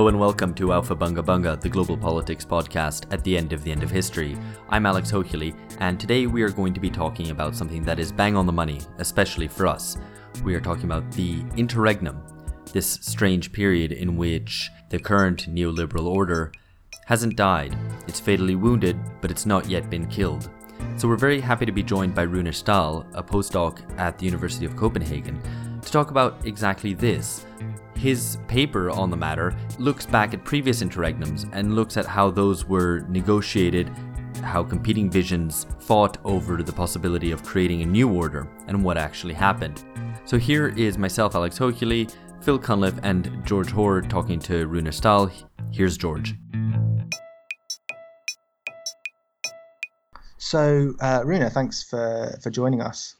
Hello and welcome to Aufhebunga Bunga, the global politics podcast at the end of the end of history. I'm Alex Hochuli, and today we are going to be talking about something that is bang on the money, especially for us. We are talking about the interregnum, this strange period in which the current neoliberal order hasn't died. It's fatally wounded, but it's not yet been killed. So we're very happy to be joined by Rune Stahl, a postdoc at the University of Copenhagen, to talk about exactly this. His paper on the matter looks back at previous interregnums and looks at how those were negotiated, how competing visions fought over the possibility of creating a new order, and what actually happened. So here is myself, Alex Hochuli, Phil Cunliffe, and George Hoare talking to Rune Stahl. Here's George. So, uh, Rune, thanks for, for joining us.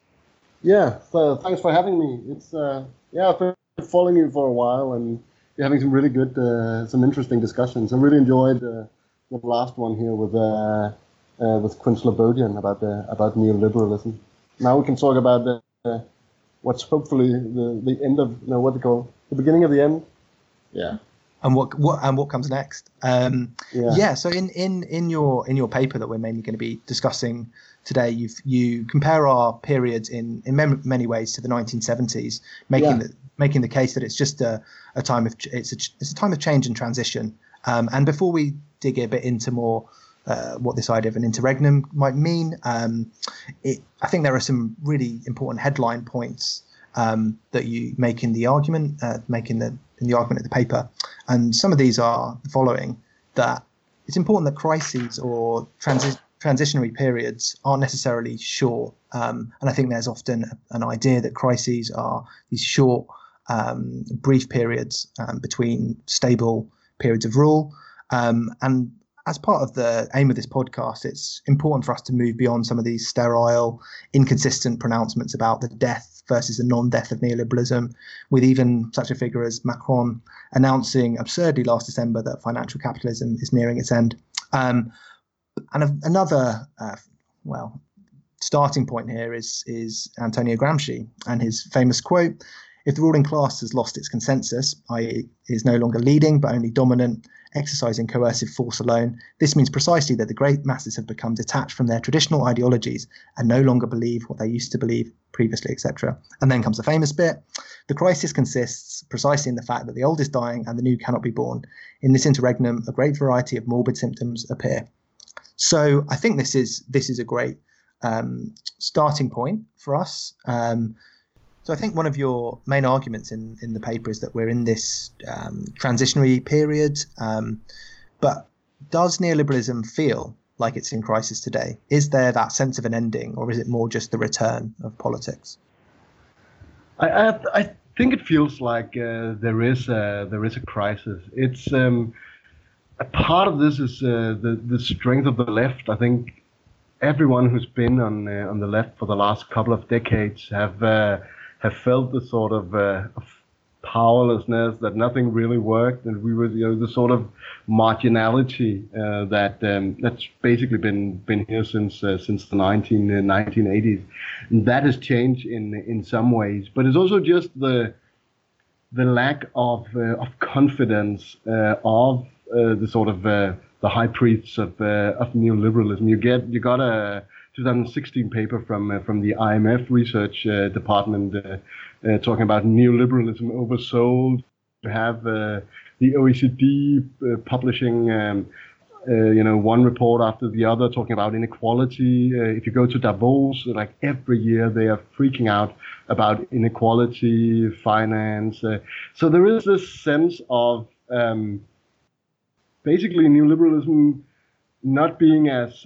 Yeah, so thanks for having me. It's uh, yeah, I've been following you for a while, and you're having some really good, uh, some interesting discussions. I really enjoyed uh, the last one here with uh, uh, with Quinn Slobodian about the about neoliberalism. Now we can talk about the, uh, what's hopefully the, the end of you know, what they call the beginning of the end. Yeah. And what, what and what comes next? Um, yeah. yeah. So in, in, in your in your paper that we're mainly going to be discussing today, you you compare our periods in in many ways to the 1970s, making yeah. the making the case that it's just a, a time of it's a it's a time of change and transition. Um, and before we dig a bit into more uh, what this idea of an interregnum might mean, um, it, I think there are some really important headline points um, that you make in the argument, uh, make in the in the argument of the paper, and some of these are the following: that it's important that crises or transi- transitionary periods aren't necessarily short, um, and I think there's often an idea that crises are these short, um, brief periods um, between stable periods of rule, um, and as part of the aim of this podcast, it's important for us to move beyond some of these sterile, inconsistent pronouncements about the death versus the non-death of neoliberalism, with even such a figure as Macron announcing absurdly last December that financial capitalism is nearing its end. Um, and a, another, uh, well, starting point here is is Antonio Gramsci and his famous quote: "If the ruling class has lost its consensus, i.e., is no longer leading but only dominant." exercising coercive force alone. This means precisely that the great masses have become detached from their traditional ideologies and no longer believe what they used to believe previously, etc. And then comes the famous bit. The crisis consists precisely in the fact that the old is dying and the new cannot be born. In this interregnum, a great variety of morbid symptoms appear. So I think this is this is a great um, starting point for us. Um, so I think one of your main arguments in, in the paper is that we're in this um, transitionary period. Um, but does neoliberalism feel like it's in crisis today? Is there that sense of an ending, or is it more just the return of politics? I, I, I think it feels like uh, there is a, there is a crisis. It's um, a part of this is uh, the the strength of the left. I think everyone who's been on uh, on the left for the last couple of decades have uh, have felt the sort of, uh, powerlessness that nothing really worked, and we were you know the sort of marginality uh, that um, that's basically been been here since uh, since the 19 1980s. And that has changed in in some ways, but it's also just the the lack of uh, of confidence uh, of uh, the sort of the high priests of of neoliberalism. You get you got a 2016 paper from uh, from the IMF research uh, department uh, talking about neoliberalism oversold. You have the OECD publishing. Um, uh, you know, one report after the other talking about inequality. Uh, if you go to Davos, like every year they are freaking out about inequality, finance. Uh, so there is this sense of um, basically neoliberalism not being as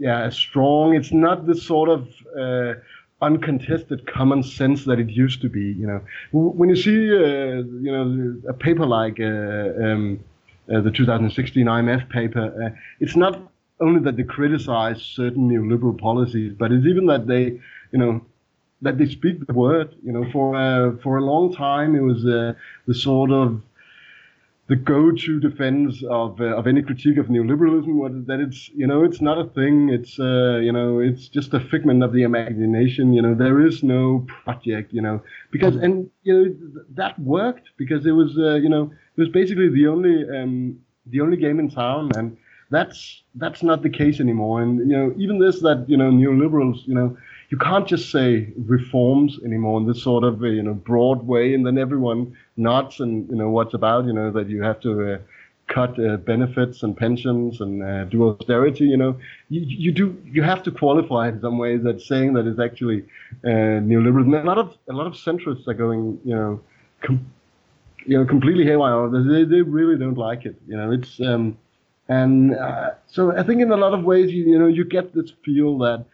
yeah strong. It's not the sort of uh, uncontested common sense that it used to be. You know, when you see uh, you know a paper like uh, um, uh, the 2016 IMF paper, uh, it's not only that they criticize certain neoliberal policies, but it's even that they you know that they speak the word. You know, for uh, for a long time it was the sort of the go-to defense of uh, of any critique of neoliberalism that it's you know it's not a thing it's uh, you know it's just a figment of the imagination you know there is no project you know because and you know that worked because it was uh, you know it was basically the only um, the only game in town, and that's that's not the case anymore. And you know, even this that you know neoliberals, you know, you can't just say reforms anymore in this sort of you know broad way, and then everyone nods and you know what's about you know that you have to. Uh, cut uh, benefits and pensions and uh, do austerity. You know, you, you do you have to qualify in some ways that saying that it's actually uh, neoliberalism. A lot of a lot of centrists are going, you know, com- you know, completely haywire. They they really don't like it. You know, it's um, and uh, so I think in a lot of ways, you, you know, you get this feel that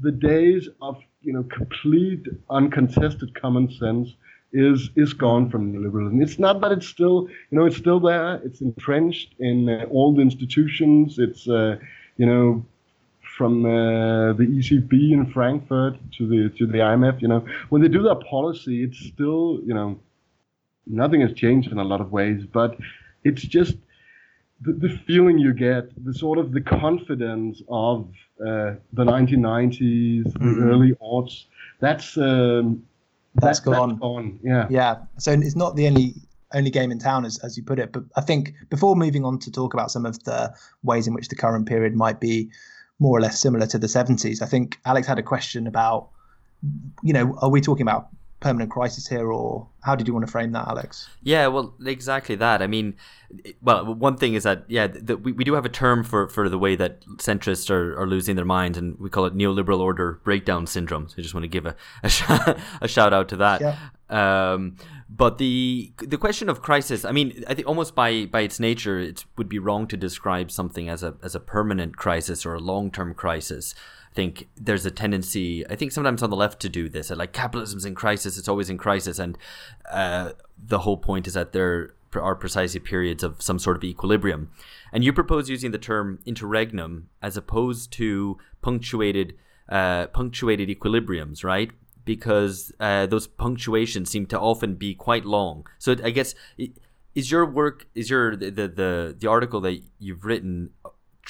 the days of you know complete uncontested common sense is is gone from neoliberalism. It's not that it's still you know it's still there. It's entrenched in uh, all the institutions. It's uh, you know from uh, the ECB in Frankfurt to the to the IMF. You know when they do their policy, it's still you know nothing has changed in a lot of ways, but it's just the, the feeling you get, the sort of the confidence of uh, the 1990s, mm-hmm. the early aughts. That's um, that's that, gone. That's gone. Yeah. Yeah. So it's not the only only game in town, as as you put it. But I think before moving on to talk about some of the ways in which the current period might be more or less similar to the 70s, I think Alex had a question about, you know, are we talking about permanent crisis here, or how did you want to frame that, Alex? Yeah, well, exactly that. I mean, well, one thing is that yeah, the, we, we do have a term for, for the way that centrists are, are losing their minds, and we call it neoliberal order breakdown syndrome. So I just want to give a a, sh- a shout out to that. Yeah. Um, but the the question of crisis, I mean, I think almost by by its nature, it would be wrong to describe something as a as a permanent crisis or a long term crisis think there's a tendency, I think sometimes on the left to do this. Like capitalism's in crisis, it's always in crisis, and uh, the whole point is that there are precisely periods of some sort of equilibrium. And you propose using the term interregnum as opposed to punctuated uh, punctuated equilibriums, right? Because uh, those punctuations seem to often be quite long. So I guess is your work is your the the the article that you've written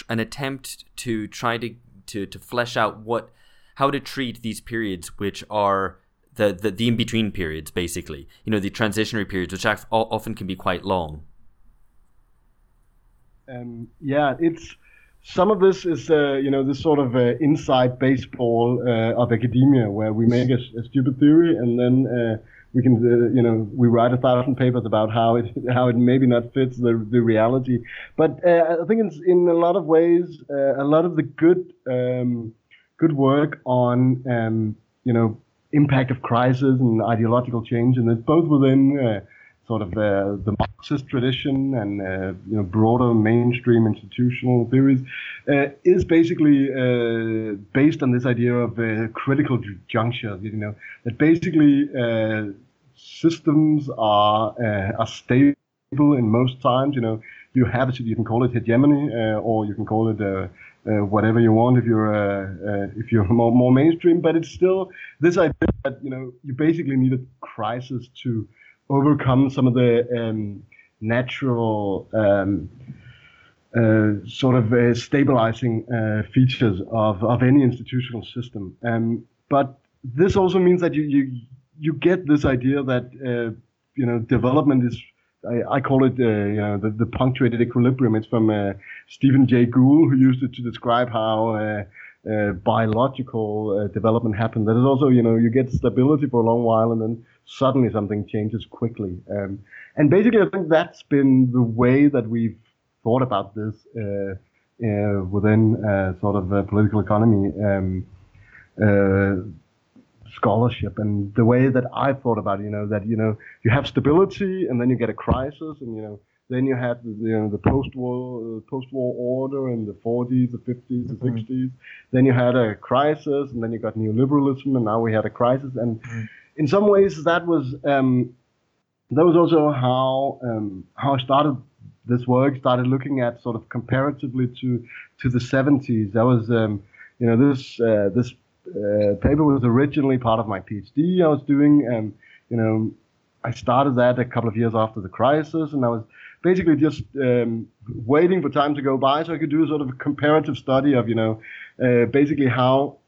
an attempt to try to to to flesh out what how to treat these periods which are the the, the in between periods basically. You know the transitionary periods which often can be quite long. Um, yeah it's some of this is uh, you know this sort of uh, inside baseball uh, of academia where we make a, a stupid theory and then uh, we can uh, you know we write a thousand papers about how it how it maybe not fits the the reality but uh, i think it's in a lot of ways uh, a lot of the good um, good work on um, you know impact of crisis and ideological change and it's both within uh, sort of uh, the Marxist tradition and uh, you know broader mainstream institutional theories is basically based on this idea of critical juncture. You know that basically systems are are stable in most times. You know you have it. You can call it hegemony, or you can call it. whatever you want if you're if you're more, more mainstream, but it's still this idea that you know you basically need a crisis to overcome some of the um, natural um, uh, sort of uh, stabilizing uh, features of, of any institutional system. Um, but this also means that you, you, you get this idea that uh, you know development is I, I call it uh, you know the, the, punctuated equilibrium. It's from uh, Stephen Jay Gould who used it to describe how biological development happens. That is also you know you get stability for a long while and then suddenly something changes quickly. Um, and basically, I think that's been the way that we've thought about this uh, uh, within uh, sort of political economy um, uh, scholarship, and the way that I thought about it. You know that you know you have stability, and then you get a crisis, and you know then you had the, you know, the post-war uh, post-war order in the 40s, the 50s, the mm-hmm. 60s. Then you had a crisis, and then you got neoliberalism, and now we had a crisis. And mm-hmm in some ways, that was um, that was also how um, how I started this work. Started looking at sort of comparatively to to the 70s. That was um, you know this uh, this uh, paper was originally part of my PhD I was doing. and you know, I started that a couple of years after the crisis, and I was basically just um, waiting for time to go by so I could do a sort of a comparative study of, you know, uh, basically how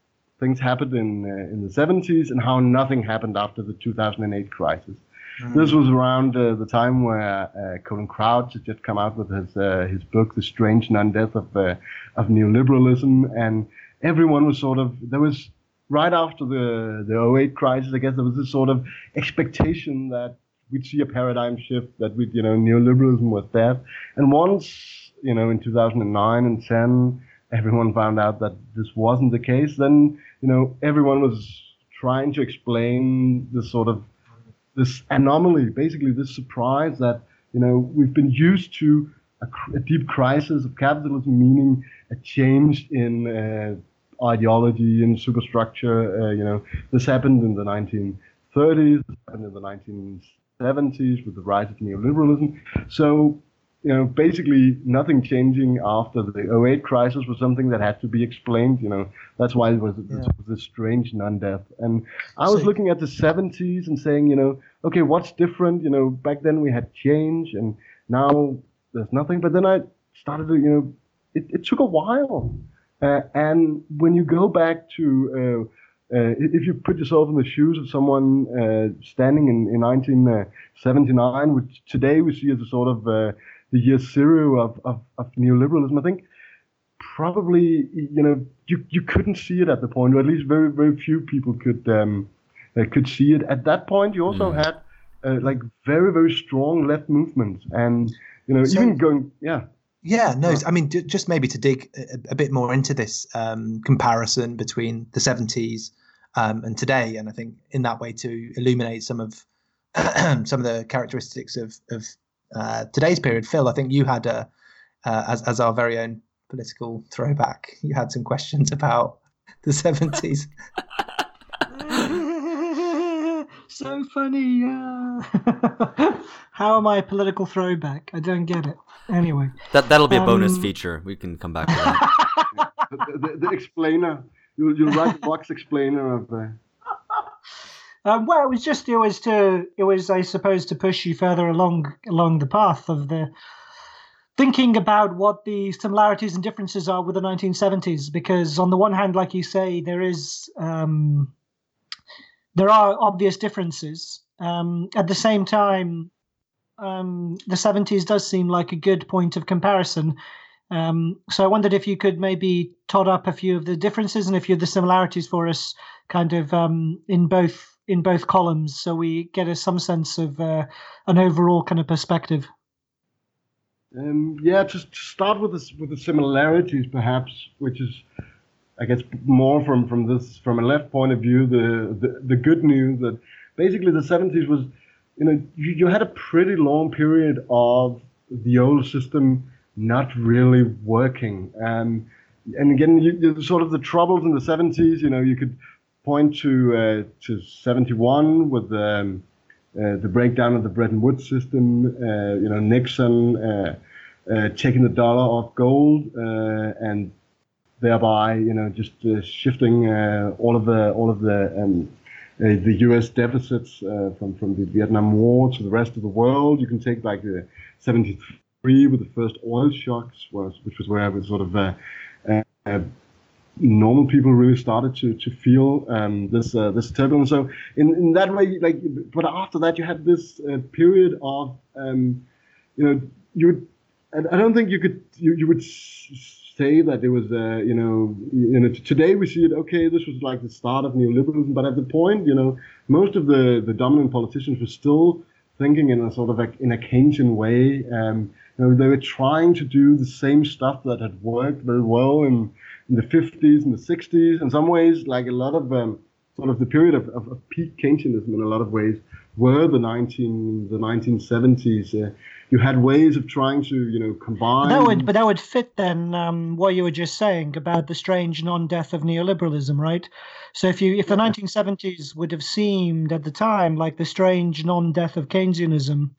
things happened in uh, in the 70s and how nothing happened after the 2008 crisis. Mm. This was around uh, the time where uh, Colin Crouch had just come out with his uh, his book, The Strange Non-Death of uh, of Neoliberalism, and everyone was sort of there was right after the the 08 crisis, I guess there was this sort of expectation that we'd see a paradigm shift, that we'd you know neoliberalism was dead, and once you know in 2009 and 10 everyone found out that this wasn't the case, then you know everyone was trying to explain this sort of this anomaly, basically this surprise that you know we've been used to a, a deep crisis of capitalism, meaning a change in uh, ideology and superstructure. Uh, you know, this happened in the 1930s, this happened in the 1970s with the rise of neoliberalism. So you know, basically nothing changing after the 08 crisis was something that had to be explained. You know, that's why it was, yeah. this strange non-death. And I was so, looking at the 70s and saying, you know, okay, what's different? You know, back then we had change, and now there's nothing. But then I started to, you know, it, it took a while. Uh, and when you go back to uh, uh, if you put yourself in the shoes of someone uh, standing in, in 1979, which today we see as a sort of uh, the year zero of, of, of neoliberalism. I think probably you know you you couldn't see it at the point, or at least very very few people could um, uh, could see it. At that point, you also mm. had uh, like very very strong left movements, and you know so, even going yeah. Yeah, no, I mean, just maybe to dig a, a bit more into this um, comparison between the 70s um, and today, and I think in that way to illuminate some of some of the characteristics of, of uh, today's period. Phil, I think you had a, uh, as as our very own political throwback, you had some questions about the seventies. so funny. Uh... How am I a political throwback? I don't get it. Anyway, that that'll be a bonus um... feature. We can come back to that. the, the, the, explainer. You you write box explainer of the. Um, well, it was just it was to it was I suppose to push you further along along the path of the thinking about what the similarities and differences are with the 1970s. Because on the one hand, like you say, there is um, there are obvious differences. Um, at the same time, um, the 70s does seem like a good point of comparison. Um, so I wondered if you could maybe tot up a few of the differences and a few of the similarities for us, kind of um, in both in both columns, so we get a, some sense of uh, an overall kind of perspective. Um, yeah, just start with the, with the similarities, perhaps, which is, I guess, more from, from this from a left point of view. The, the the good news that basically the 70s was, you know, you, you had a pretty long period of the old system not really working. Um, and again, you, sort of the troubles in the 70s, you know, you could point to uh, to 71 with the, um, uh, the breakdown of the Bretton Woods system. Uh, you know, Nixon taking the dollar off gold and thereby, you know, just shifting all of the all of the um, uh, the U.S. deficits uh, from from the Vietnam War to the rest of the world. You can take like the '73 with the first oil shocks, was, which was where sort of uh, normal people really started to to feel um, this uh, this turbulence. So in, in that way, like, but after that, you had this uh, period of, um, you know, you I don't think you could you, you would say that it was, uh, you know, you know, today we see it. Okay, this was like the start of neoliberalism, but at the point, you know, most of the the dominant politicians were still thinking in a sort of a, in a Keynesian way. Um, you know, they were trying to do the same stuff that had worked very well in in the 50s and the 60s. In some ways, like a lot of um, sort of the period of, of, of, peak Keynesianism in a lot of ways were the 19 the 1970s. Uh, you had ways of trying to you know combine. That would, but that would fit then um, what you were just saying about the strange non-death of neoliberalism, right? So if you if the yeah. 1970s would have seemed at the time like the strange non-death of Keynesianism,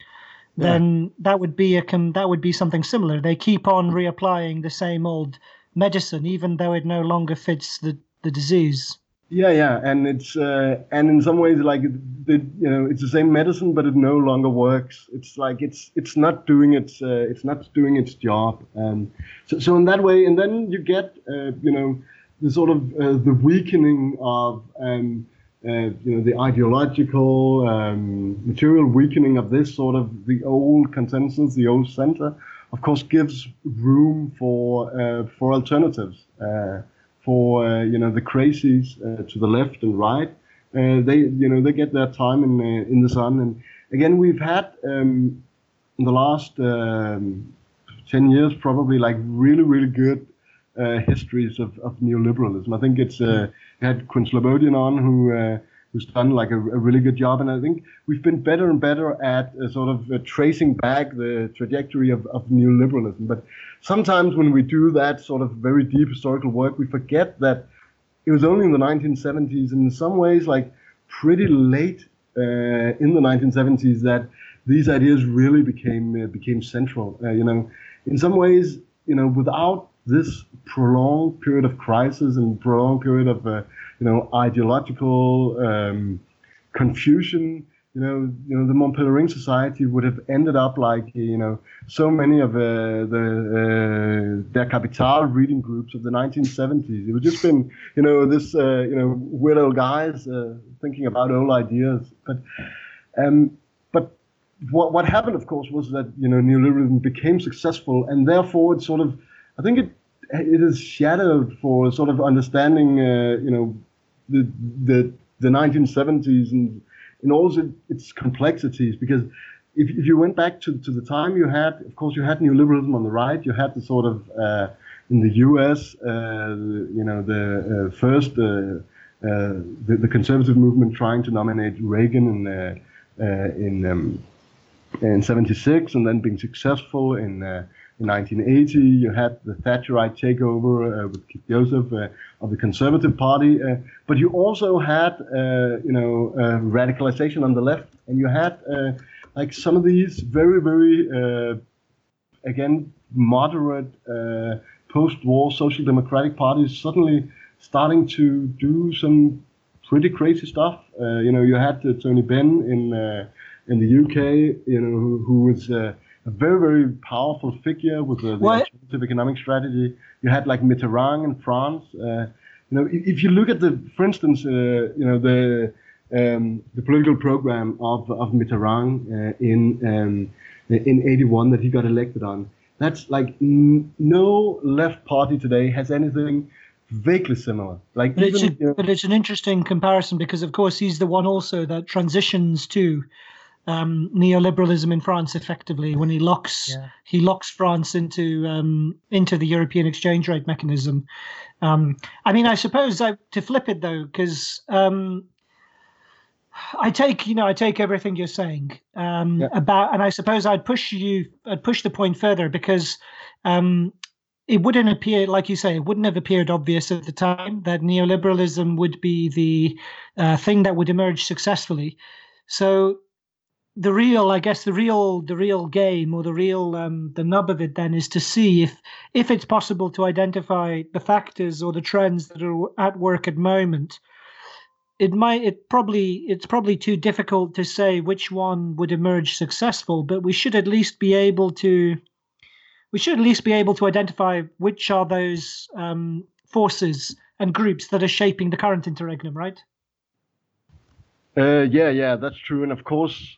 then yeah. that would be a that would be something similar. They keep on reapplying the same old medicine, even though it no longer fits the, the disease. Yeah, yeah, and it's uh, and in some ways like the, you know it's the same medicine, but it no longer works. It's like it's it's not doing its uh, it's not doing its job. Um, so so in that way, and then you get uh, you know the sort of uh, the weakening of um, uh, you know, the ideological, um, material weakening of this sort of the old consensus, the old center, of course, gives room for uh, for alternatives, for uh, you know the crazies uh, to the left and right. Uh, they you know they get their time in in the sun. And again, we've had um, in the last um, ten years probably like really really good histories of, of neoliberalism. I think it's had Quinn Slobodian on, who uh, who's done like a, a, really good job, and I think we've been better and better at uh, sort of uh, tracing back the trajectory of, of neoliberalism. But sometimes when we do that sort of very deep historical work, we forget that it was only in the 1970s, and in some ways, like pretty late uh, in the 1970s, that these ideas really became uh, became central. Uh, you know, in some ways, you know, without this prolonged period of crisis and prolonged period of uh, you know ideological um, confusion you know, you know, the Mont Pelerin Society would have ended up like you know so many of uh, the uh, Der Kapital reading groups of the 1970s. It would just been you know this uh, you know weird old guys uh, thinking about old ideas. But um, but what what happened, of course, was that you know neoliberalism became successful, and therefore it sort of I think it it is shadowed for sort of understanding, uh, you know, the the the 1970s and in all its complexities. Because if, if you went back to, to the time you had, of course, you had neoliberalism on the right. You had the sort of uh, in the U.S., uh, you know, the uh, first uh, uh, the, the, conservative movement trying to nominate Reagan in in um, in 76 and then being successful in in 1980, you had the Thatcherite takeover uh, with Keith Joseph uh, of the Conservative Party, uh, but you also had, uh, you know, uh, radicalization on the left, and you had uh, like some of these very, very, again, moderate post-war social democratic parties suddenly starting to do some pretty crazy stuff. you know, you had Tony Benn in in the UK, you know, who, who was a very very powerful figure with the, the alternative economic strategy. You had like Mitterrand in France. Uh, you know, if, if, you look at the, for instance, uh, you know the um, the political program of of Mitterrand uh, in um, in '81 that he got elected on. That's like n- no left party today has anything vaguely similar. Like, but, even, it's a, you know, but it's an interesting comparison because, of course, he's the one also that transitions to um, neoliberalism in France effectively when he locks yeah. he locks France into um, into the European exchange rate mechanism. Um, I mean, I suppose I, to flip it though, because um, I take you know I take everything you're saying um, yeah. about, and I suppose I'd push you I'd push the point further because um, it wouldn't appear, like you say, it wouldn't have appeared obvious at the time that neoliberalism would be the uh, thing that would emerge successfully. So the real i guess the real the real game or the real um, the nub of it then is to see if if it's possible to identify the factors or the trends that are at work at moment. It might it probably it's probably too difficult to say which one would emerge successful but we should at least be able to we should at least be able to identify which are those um, forces and groups that are shaping the current interregnum right? Uh, yeah yeah that's true. And of course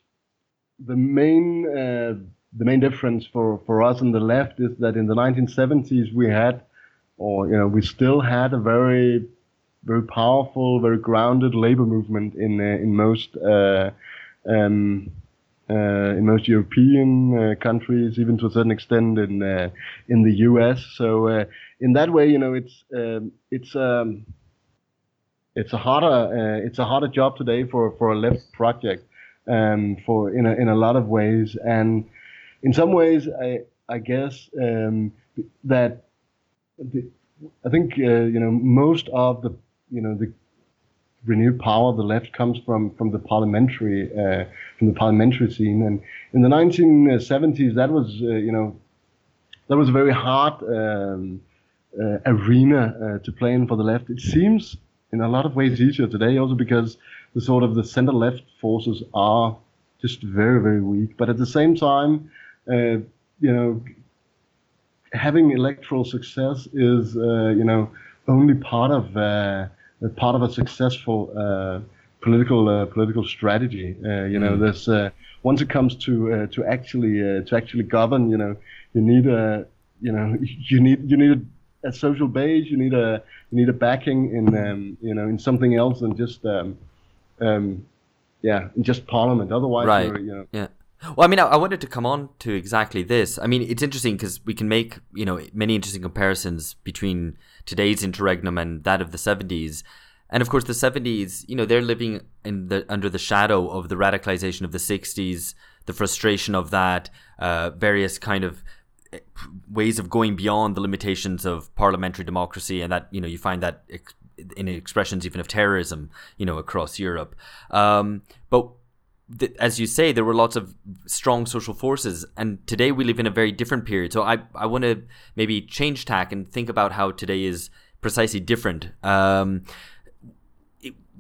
the main uh, the main difference for, for us on the left is that in the 1970s we had, or you know, we still had a very very powerful, very grounded labor movement in uh, in most uh, um, uh, in most European uh, countries, even to a certain extent in uh, in the U.S. So in that way, you know, it's um, it's um, it's a harder it's a harder job today for for a left project um, for in a, in a lot of ways. And in some ways, I I guess um, that the, I think uh, you know most of the you know the renewed power of the left comes from from the parliamentary uh, from the parliamentary scene. And in the 1970s, that was uh, you know that was a very hard um, uh, arena uh, to play in for the left. It seems in a lot of ways easier today, also because the sort of the center left forces are just very very weak. But at the same time, uh, you know, having electoral success is uh, you know only part of uh, part of a successful uh, political uh, political strategy. Uh, you know, mm. there's uh, once it comes to uh, to actually to actually govern, you know, you need a you know you need you need a, a social base, you need a you need a backing in um, you know in something else than just um, um, yeah, just parliament. Otherwise, right. you know, yeah. Well, I mean, I, I, wanted to come on to exactly this. I mean, it's interesting because we can make you know many interesting comparisons between today's interregnum and that of the seventies. And of course, the seventies, you know, they're living in the under the shadow of the radicalization of the sixties, the frustration of that, uh, various kind of eh, ways of going beyond the limitations of parliamentary democracy, and that you know you find that in expressions even of terrorism, you know, across Europe. Um, but th- as you say, there were lots of strong social forces, and today we live in a very different period. So I, I want to maybe change tack and think about how today is precisely different. Um,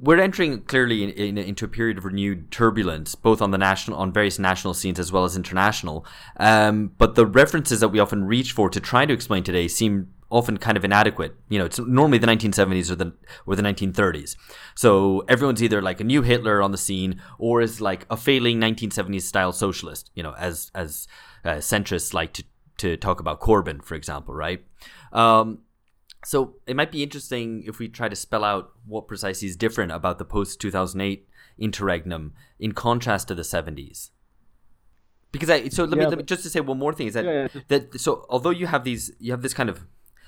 we're entering clearly in, in, into a period of renewed turbulence, both on the national, on various national scenes as well as international. Um, but the references that we often reach for to try to explain today seem often kind of inadequate. You know, it's normally the 1970s or the or the 1930s. So everyone's either like a new Hitler on the scene or is like a failing 1970s style socialist. You know, as as uh, centrists like to to talk about Corbyn, for example, right? Um, so it might be interesting if we try to spell out what precisely is different about the post 2008 interregnum in contrast to the 70s because I so let, yeah, me, let me just to say one more thing is that yeah, yeah. that so although you have these you have this kind of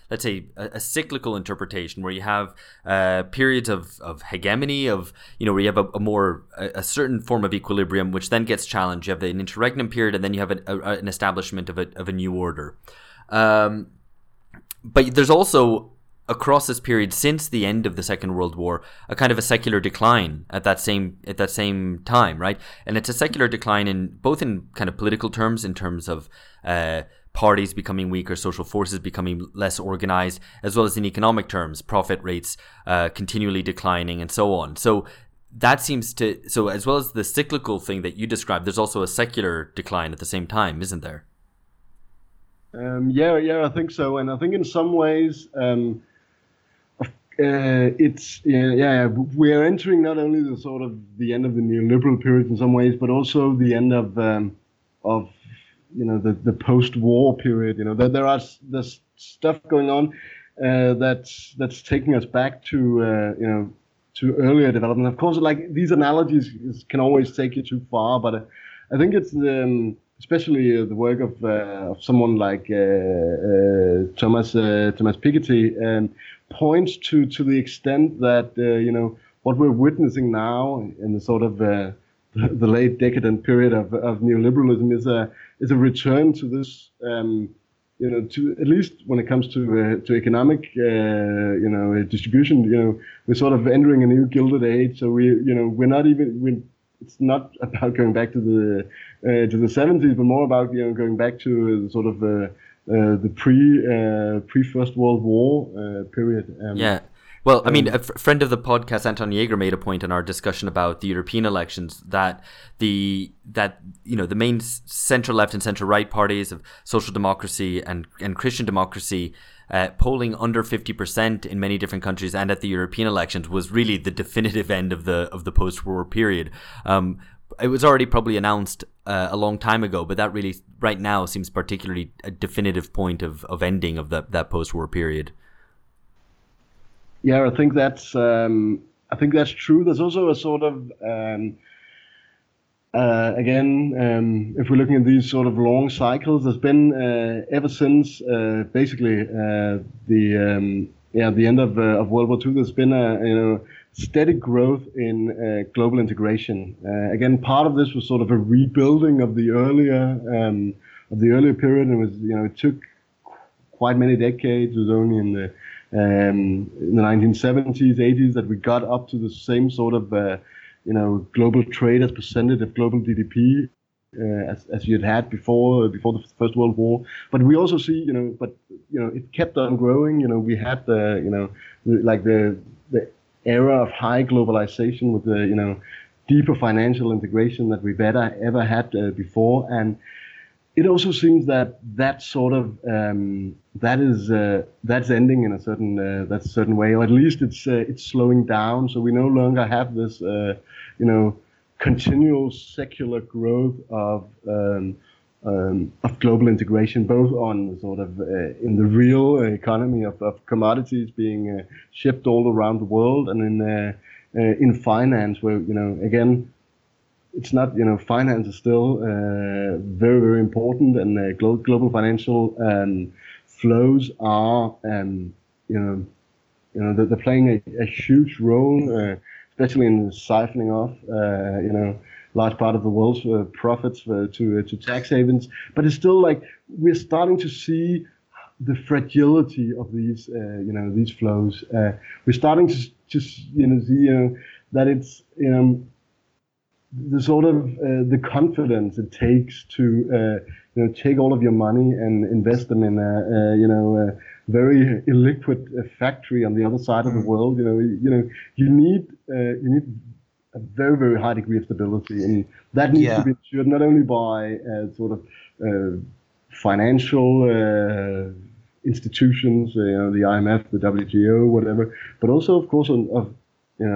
let's say a, a cyclical interpretation where you have uh, periods of, of hegemony of you know where you have a, a more a, a, certain form of equilibrium which then gets challenged you have an interregnum period and then you have an, an establishment of a, of a new order um, but there's also across this period since the end of the Second World War a kind of a secular decline at that same at that same time, right? And it's a secular decline in both in kind of political terms, in terms of uh, parties becoming weaker, social forces becoming less organized, as well as in economic terms, profit rates uh, continually declining, and so on. So that seems to so as well as the cyclical thing that you described, there's also a secular decline at the same time, isn't there? Um, yeah, yeah, I think so, and I think in some ways. Um, uh, it's yeah, yeah, we are entering not only the sort of the end of the neoliberal period in some ways, but also the end of um, of you know the, the post-war period. You know that there are there's stuff going on uh, that's that's taking us back to uh, you know to earlier development. Of course, like these analogies can always take you too far, but uh, I think it's um, especially uh, the work of, uh, of someone like uh, Thomas Thomas Piketty um, points to to the extent that you know what we're witnessing now in the sort of the, late decadent period of, of neoliberalism is a is a return to this um, you know, to at least when it comes to uh, to economic, uh, you know, distribution, you know, we're sort of entering a new gilded age. So we, you know, we're not even we it's not about going back to the uh, to the 70s, but more about you know going back to sort of uh, uh, the pre uh, pre First World War uh, period. Um, yeah. Well, I mean, um, a f- friend of the podcast, Anton Jaeger, made a point in our discussion about the European elections that the that you know the main central left and central right parties of social democracy and and Christian democracy uh, polling under 50% in many different countries and at the European elections was really the definitive end of the of the post-war period. Um, it was already probably announced uh, a long time ago, but that really right now seems particularly a definitive point of, of ending of that, that post-war period. Yeah, I think that's um, I think that's true. There's also a sort of um, uh, again, um, if we're looking at these sort of long cycles, there's been uh, ever since uh, basically uh, the um, yeah the end of, uh, of World War II. There's been a you know steady growth in uh, global integration. again, part of this was sort of a rebuilding of the earlier um, of the earlier period, it was you know it took quite many decades. It was only in the um, in the 1970s, 80s that we got up to the same sort of you know, global trade as percentage of global GDP uh, as, as you had had before before the First World War. But we also see, you know, but you know, it kept on growing. You know, we had the, you know, like the the era of high globalization with the, you know, deeper financial integration that we've ever ever had uh, before, and it also seems that that sort of um, that is uh, that's ending in a certain uh, that's a certain way, or at least it's uh, it's slowing down. So we no longer have this, uh, you know, continual secular growth of um, um, of global integration, both on sort of uh, in the real economy of, of commodities being uh, shipped all around the world, and in in finance, where you know again it's not you know finance is still uh, very very important and uh, glo- global financial um, flows are um, you know you know they're, they're playing a, a, huge role uh, especially in siphoning off uh, you know large part of the world's uh, profits for, to to tax havens. But it's still like we're starting to see the fragility of these you know these flows. We're starting to just you know see that it's you know the sort of uh, the confidence it takes to uh, you know take all of your money and invest them in a, a you know a very illiquid uh, factory on the other side of the mm. world. You know you know you need uh, you need a very very high degree of stability, and that needs yeah. to be ensured not only by uh, sort of uh, financial institutions, you know the IMF, the WTO, whatever, but also of course of, of you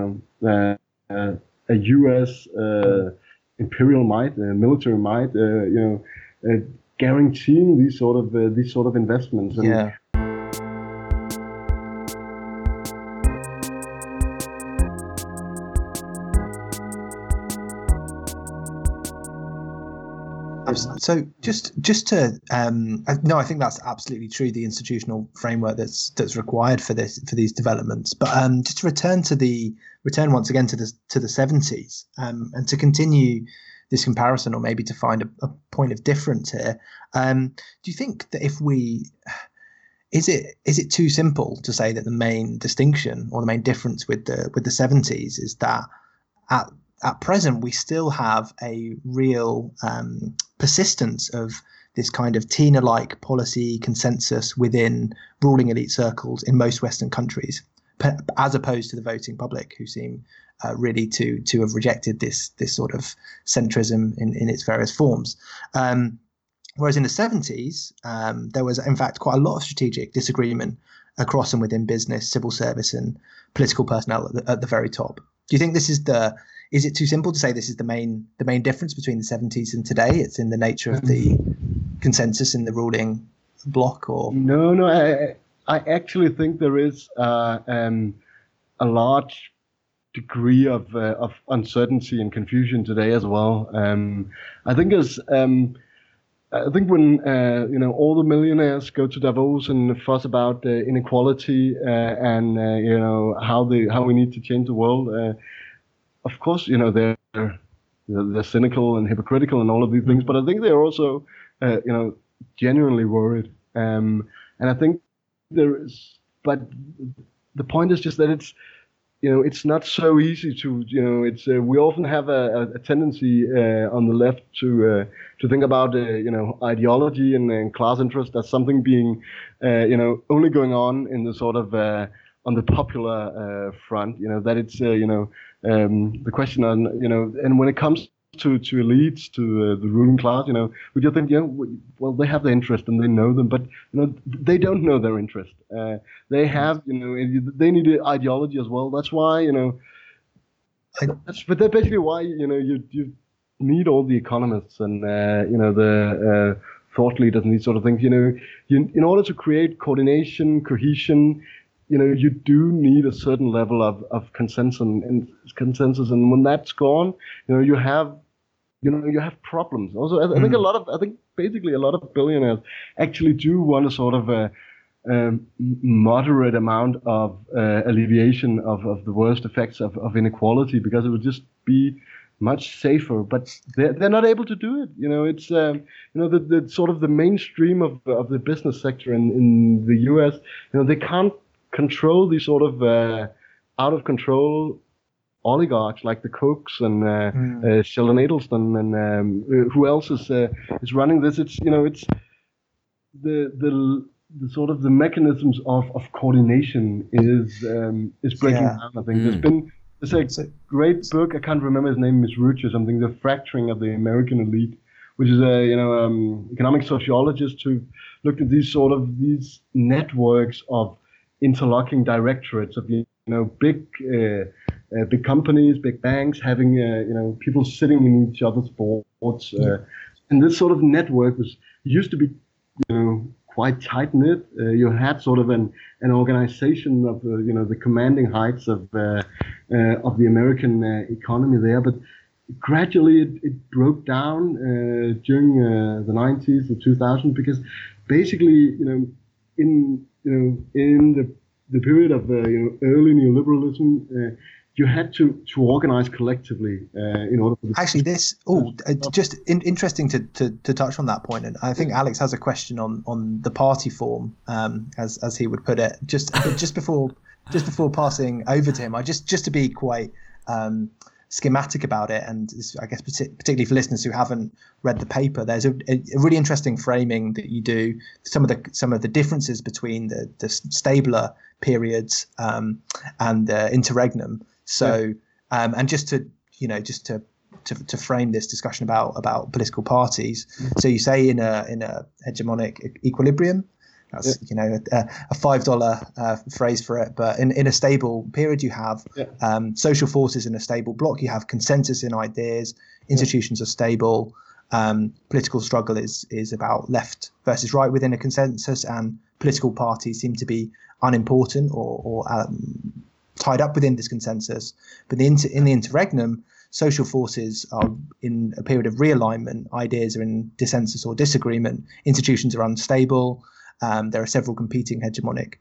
know a U.S. Uh, imperial might, military might, uh, you know, guaranteeing these sort of uh, these sort of investments. And yeah. So just just to um, no, I think that's absolutely true. The institutional framework that's that's required for this for these developments. But um, just to return to the return once again to the to the seventies um, and to continue this comparison, or maybe to find a, a point of difference here. Um, do you think that if we is it is it too simple to say that the main distinction or the main difference with the with the seventies is that at at present, we still have a real um, persistence of this kind of TINA like policy consensus within ruling elite circles in most Western countries, as opposed to the voting public, who seem uh, really to to have rejected this this sort of centrism in, in its various forms. Um, whereas in the 70s, um, there was in fact quite a lot of strategic disagreement across and within business, civil service, and political personnel at the, at the very top. Do you think this is the is it too simple to say this is the main the main difference between the 70s and today? It's in the nature of the consensus in the ruling block, or no, no. I I actually think there is uh, um, a large degree of uh, of uncertainty and confusion today as well. Um, I think as um, I think when uh, you know all the millionaires go to Davos and fuss about uh, inequality uh, and uh, you know how the how we need to change the world, uh, of course, you know, they're they're cynical and hypocritical and all of these things, but I think they're also, uh, you know, genuinely worried. Um, and I think there is, but the point is just that it's, you know, it's not so easy to, you know, it's uh, we often have a, a tendency uh, on the left to uh, to think about, uh, you know, ideology and, and, class interest as something being, uh, you know, only going on in the sort of on the popular front. You know, that it's, you know um, the question on you know, and when it comes to to elites, to uh, the ruling class, you know, we just think, you know, well, they have the interest and they know them, but you know, they don't know their interest. Uh, they have, you know, they need an ideology as well. That's why, you know, that's but that's basically why you know you you need all the economists and uh, you know the uh, thought leaders and these sort of things. You know, you, in order to create coordination, cohesion, you know, you do need a certain level of, of consensus and consensus, and when that's gone, you know, you have, you know, you have problems. Also, I, I think a mm. lot of, I think basically a lot of billionaires actually do want a sort of a, a moderate amount of uh, alleviation of, of the worst effects of, of inequality because it would just be much safer, but they're, they're not able to do it. You know, it's um, you know the, the sort of the mainstream of of the business sector in, in the U.S. You know, they can't control these sort of uh, out of control oligarchs like the Kochs and uh, mm. uh, Sheldon Adelson and um, who else is uh, is running this? It's you know it's the the the sort of the mechanisms of, of coordination is um, is breaking yeah. down. I think mm. there's been there's a great book I can't remember his name Miss Roach or something. The fracturing of the American elite, which is a you know um, economic sociologist who looked at these sort of these networks of interlocking directorates of you know big uh, uh, big companies, big banks having uh, you know people sitting in each other's boards, uh, and this sort of network was used to be you know quite tight knit. Uh, you had sort of an an organization of uh, you know the commanding heights of of the American economy there, but gradually it, it broke down during the 90s, the 2000s, because basically you know in you know in the the period of uh, you know early neoliberalism, uh, you had to to organize collectively uh, in order. to Actually, this oh, uh, just in, interesting to, to, to touch on that point, and I think Alex has a question on on the party form, um, as as he would put it. Just just before just before passing over to him, I just just to be quite. Um, schematic about it, and I guess particularly for listeners who haven't read the paper, there's a, a, really interesting framing that you do. Some of the some of the differences between the the stabler periods um, and the interregnum. So, yeah. um, and just to you know, just to, to to frame this discussion about about political parties. Mm-hmm. So you say in a in a hegemonic equilibrium, that's yeah. you know a, a five dollar uh, phrase for it. But in, in a stable period, you have yeah. um, social forces in a stable block. You have consensus in ideas. Institutions yeah. are stable. Um, political struggle is is about left versus right within a consensus, and political parties seem to be unimportant or, or um, tied up within this consensus. But the inter, in the interregnum, social forces are in a period of realignment. Ideas are in dissensus or disagreement. Institutions are unstable. Um, there are several competing hegemonic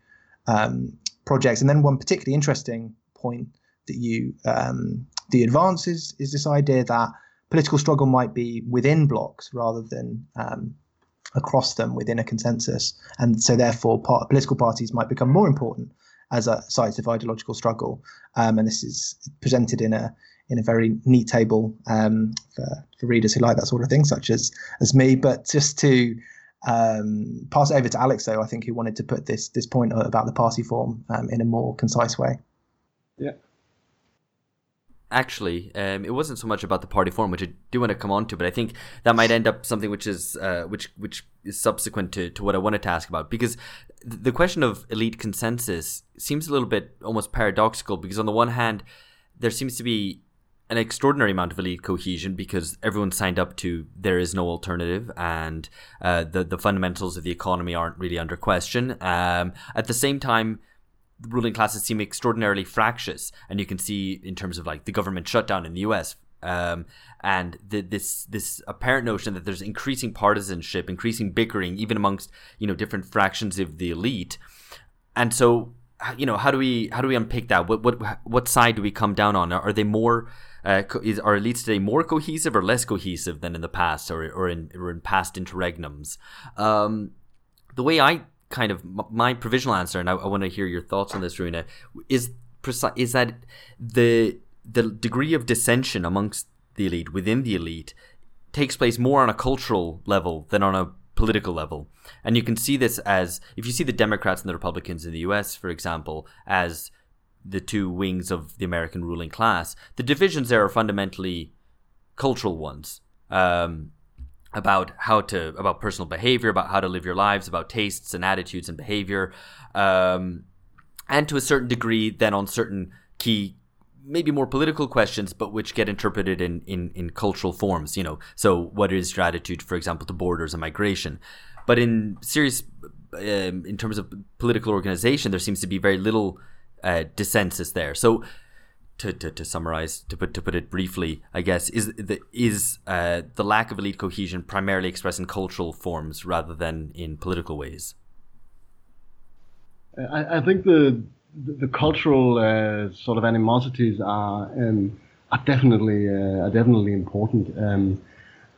um, projects, and then one particularly interesting point that you um, the advances is this idea that political struggle might be within blocks rather than um, across them within a consensus, and so therefore part, political parties might become more important as a sites of ideological struggle. Um, and this is presented in a in a very neat table um, for, for readers who like that sort of thing, such as as me. But just to um, pass it over to Alex, though, I think he wanted to put this this point about the party form um, in a more concise way. Yeah. Actually, um, it wasn't so much about the party form, which I do want to come on to, but I think that might end up something which is uh, which which is subsequent to, to what I wanted to ask about. Because the question of elite consensus seems a little bit almost paradoxical. Because on the one hand, there seems to be an extraordinary amount of elite cohesion because everyone signed up to there is no alternative and uh, the the fundamentals of the economy aren't really under question. Um, at the same time, the ruling classes seem extraordinarily fractious, and you can see in terms of like the government shutdown in the U.S. Um, and the, this this apparent notion that there's increasing partisanship, increasing bickering, even amongst you know different fractions of the elite, and so you know how do we how do we unpick that? What what what side do we come down on? Are they more uh, is are elites today more cohesive or less cohesive than in the past or, or in or in past interregnums? Um, the way I kind of my provisional answer, and I, I want to hear your thoughts on this, Rune, is precise is that the the degree of dissension amongst the elite within the elite takes place more on a cultural level than on a political level. And you can see this as if you see the Democrats and the Republicans in the US, for example, as the two wings of the American ruling class, the divisions there are fundamentally cultural ones. Um, about how to about personal behavior, about how to live your lives, about tastes and attitudes and behavior, um, and to a certain degree, then on certain key, maybe more political questions, but which get interpreted in in, in cultural forms. You know, so what is your attitude, for example, to borders and migration? But in serious, um, in terms of political organization, there seems to be very little uh, dissensus there. So to, to, to summarize, to put to put it briefly, I guess is the is uh, the lack of elite cohesion primarily expressed in cultural forms rather than in political ways. I, I think the the, cultural uh, sort of animosities are um, are definitely uh, are definitely important. Um,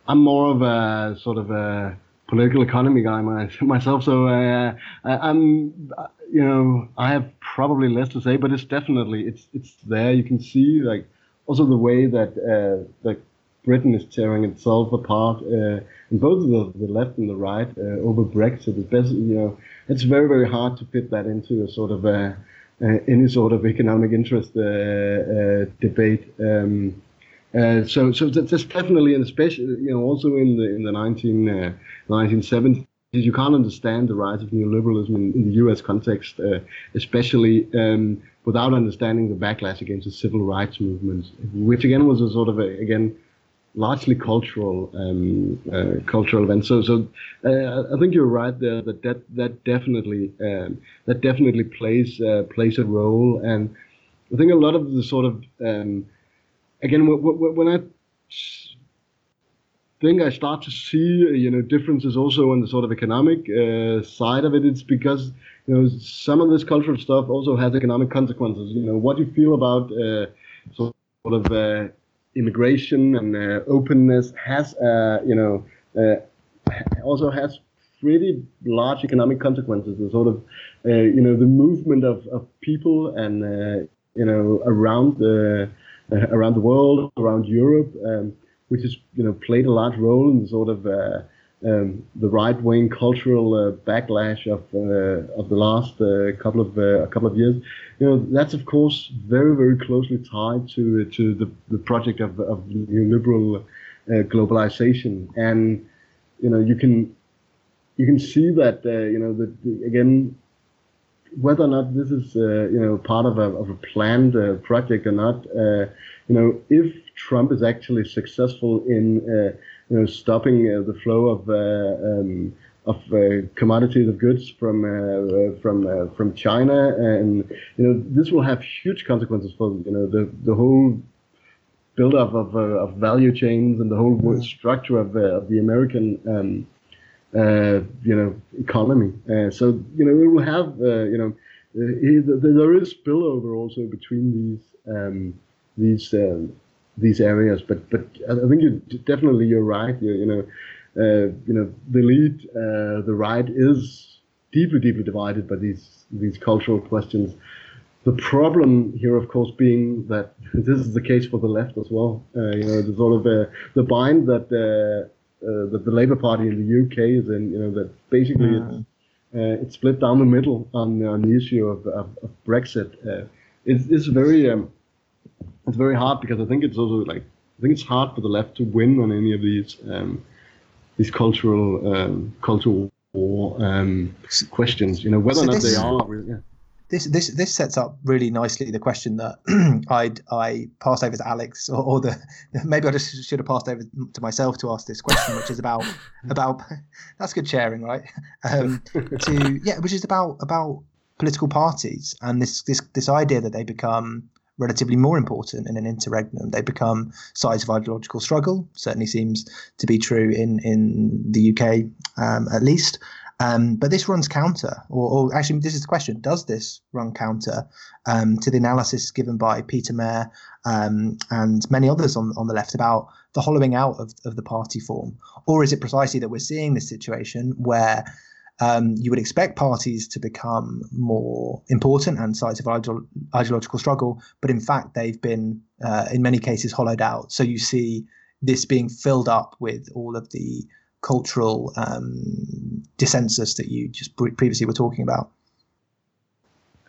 I'm more of a sort of a political economy guy myself, so uh, I'm you know I have probably less to say, but it's definitely it's it's there. You can see like also the way that uh, Britain is tearing itself apart uh, in both the, the left and the right uh, over Brexit. It's best, you know it's very very hard to fit that into a sort of a, uh, uh, any sort of economic interest uh, debate. Um, Uh, so, so that's definitely, and especially, you know, also in the in the 19 uh, 1970s, you can't understand the rise of neoliberalism in, in the U.S. context, uh, especially um, without understanding the backlash against the civil rights movement, which again was a sort of a, again largely cultural um, uh, cultural event. So, so uh, I think you're right there that that, that definitely um, that definitely plays uh, plays a role, and I think a lot of the sort of um, again, when I think I start to see, you know, differences also on the sort of economic uh, side of it, it's because you know some of this cultural stuff also has economic consequences. You know, what you feel about uh, sort of uh, immigration and uh, openness has, uh, you know, uh, also has pretty large economic consequences. The sort of, you know, the movement of, of people and you know around the around the world, around Europe, um, which has you know played a large role in sort of uh, um, the right-wing cultural uh, backlash of of the last couple of a couple of years. You know that's of course very very closely tied to to the, the project of of neoliberal globalization, and you know you can you can see that uh, you know that again whether or not this is uh, you know part of a, of a planned uh, project or not, uh, you know, if Trump is actually successful in uh, you know stopping uh, the flow of uh, um, of commodities of goods from from from China, and you know this will have huge consequences for you know the the whole build-up of, of value chains and the whole mm. structure of, of the American um, you know, economy. Uh, so you know, we will have uh, you know, there is spillover also between these um, these um, these areas. But but I think you definitely you're right. You, you know, uh, you know, the lead, uh, the right is deeply deeply divided by these these cultural questions. The problem here, of course, being that this is the case for the left as well. Uh, you know, the sort of the bind that uh, that the Labour Party in the UK is in. You know that basically mm. it's uh, it's split down the middle on on the issue of, of, of Brexit. Uh, it's, it's very um, it's very hard because I think it's also like I think it's hard for the left to win on any of these um, these cultural um, cultural war um, questions. You know whether so or not they are. Yeah this this this sets up really nicely the question that I'd I passed over to Alex, or, or, the maybe I just should have passed over to myself to ask this question, which is about about that's good sharing, right? Um, to yeah, which is about about political parties and this this this idea that they become relatively more important in an interregnum. They become sides of ideological struggle. Certainly seems to be true in in the UK, um, at least. Um, but this runs counter, or, or, actually, this is the question: Does this run counter um, to the analysis given by Peter Mair um, and many others on on the left about the hollowing out of, of the party form, or is it precisely that we're seeing this situation where um, you would expect parties to become more important and sites of ideolo- ideological struggle, but in fact they've been, uh, in many cases, hollowed out. So you see this being filled up with all of the cultural um, dissensus that you just previously were talking about?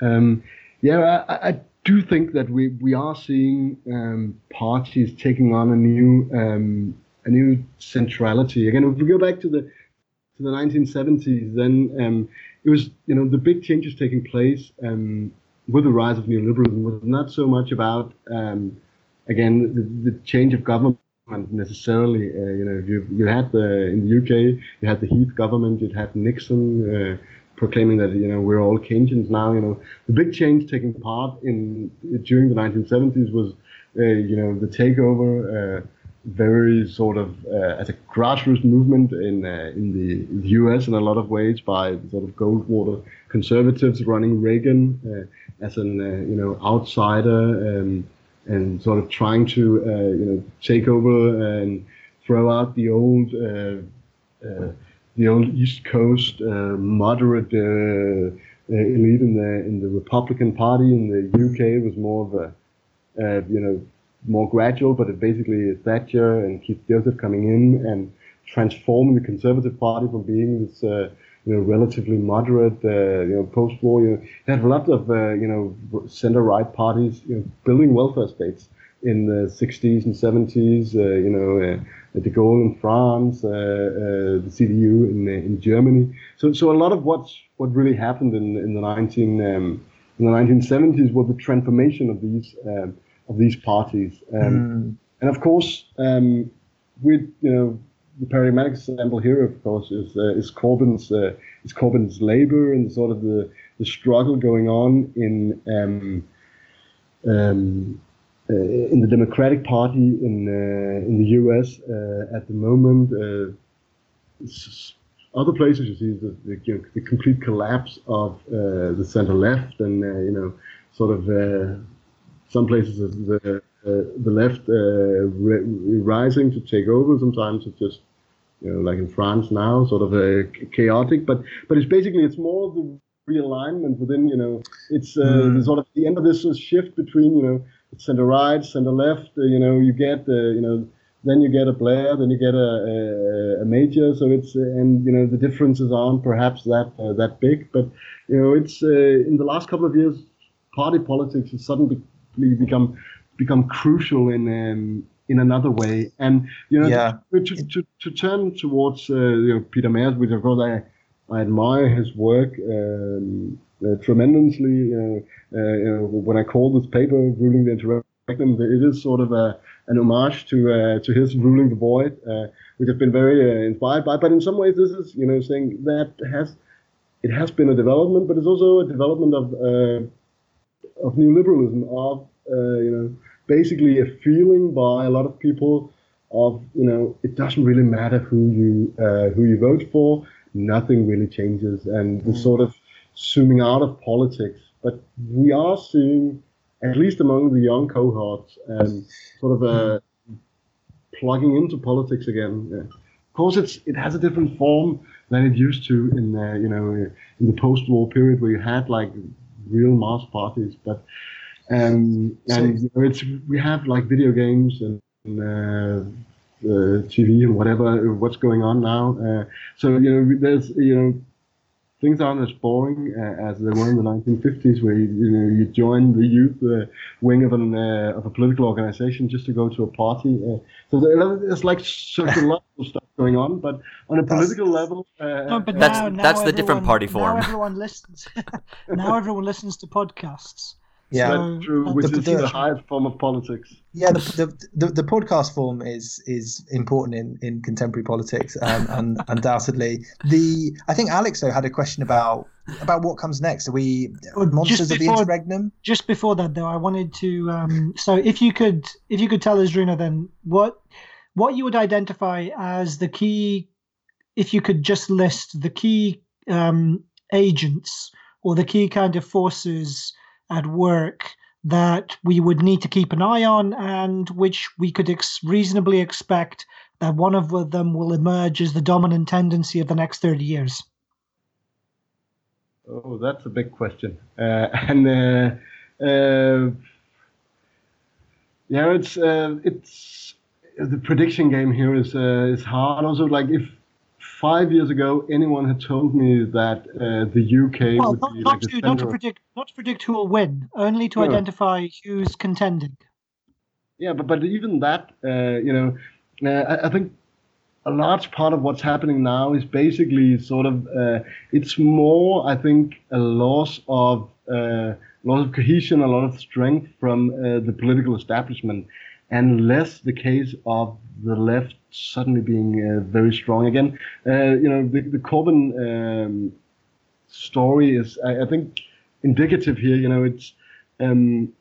Um, yeah, I, I, do think that we, we are seeing um, parties taking on a new um, a new centrality. Again, if we go back to the to the 1970s, then um, it was you know the big changes taking place um, with the rise of neoliberalism was not so much about again the, the change of government necessarily. Uh, you know, you you had the in the UK, you had the Heath government, you had Nixon uh, proclaiming that you know we're all Keynesians now. You know, the big change taking part in during the 1970s was uh, you know the takeover. Uh, very sort of uh, as a grassroots movement in uh, in the, in the U.S. in a lot of ways by sort of Goldwater conservatives running Reagan as an you know outsider. Um, and sort of trying to uh, you know take over and throw out the old uh, uh, the old East Coast moderate elite in the in the Republican Party. In the UK was more of a you know more gradual, but it basically Thatcher and Keith Joseph coming in and transforming the Conservative Party from being this uh, you know, relatively moderate, uh, you know, post-war. You, know, you have a lot of, uh, you know, center-right parties, you know, building welfare states, in the 60s and 70s. Uh, you know, de Gaulle in France, the CDU in in Germany. So so a lot of what's what really happened in in the 19 um, in the 1970s was the transformation of these um, of these parties. Um, mm. And of course, um, with you know the paradigmatic example here, of course, is uh, is Corbyn's uh, is Corbyn's Labour and sort of the the struggle going on in um, um, uh, in the Democratic Party in uh, in the U.S. Uh, at the moment. Uh, other places you see the, the, you know, the complete collapse of the center left, and you know, sort of some places the the left rising to take over. Sometimes it's just you know, like in France now, sort of a chaotic. But but it's basically it's more the realignment within you know it's uh, mm. sort of the end of this shift between you know center right, center left. Uh, you know you get uh, you know then you get a Blair, then you get a, a, a Major. So it's uh, and you know the differences aren't perhaps that uh, that big, but you know it's uh, in the last couple of years, party politics has suddenly become become crucial in um, in another way. And you know, yeah. to, to, to, to turn towards uh, you know, Peter Mair's, which of course I I admire his work um, uh, tremendously. You uh, you know, when I call this paper "Ruling the Interregnum," it is sort of a an homage to uh, to his "Ruling the Void," uh, which I've been very uh, inspired by. But in some ways, this is you know saying that has it has been a development, but it's also a development of of neoliberalism of you know basically a feeling by a lot of people of you know it doesn't really matter who you uh, who you vote for, nothing really changes, and the mm. sort of zooming out of politics. But we are seeing, at least among the young cohorts, um, sort of uh, plugging into politics again. Yeah. Of course, it's it has a different form than it used to in uh, you know in the post-war period where you had like real mass parties, but and and you know, it's we have like video games and uh, uh, TV and whatever what's going on now. Uh, so you know, there's you know, things aren't as boring uh, as they were in the 1950s, where you, you know you join the youth uh, wing of an uh, of a political organization just to go to a party. so there's like sociological stuff going on, but on a political that's, level, no, but that's now, now that's the different party form. Now everyone listens. now everyone listens to podcasts. Yeah, so, true. Which the, is the, the highest form of politics. Yeah, the, the, the, the, podcast form is is important in, in contemporary politics, um, and undoubtedly the I think Alex though had a question about about what comes next. Are we monsters before, of the interregnum? Just before that, though, I wanted to. Um, so if you could if you could tell us, Rune, then what what you would identify as the key, if you could just list the key um, agents or the key kind of forces at work that we would need to keep an eye on and which we could ex- reasonably expect that one of them will emerge as the dominant tendency of the next 30 years? Oh, that's a big question. Uh, and uh, uh, yeah, it's uh, it's the prediction game here is uh, is hard. Also, like if five years ago, anyone had told me that uh, the UK well, would not, be not like to, not to predict not to predict who will win, only to no. identify who's contending. Yeah, but but even that, uh, you know, uh, I, I, think a large part of what's happening now is basically sort of uh, it's more, I think, a loss of uh, lot of cohesion, a lot of strength from uh, the political establishment, and less the case of the left suddenly being uh, very strong again. Uh, you know, the, the Corbyn um, story is, I, I, think, indicative here. You know, it's um,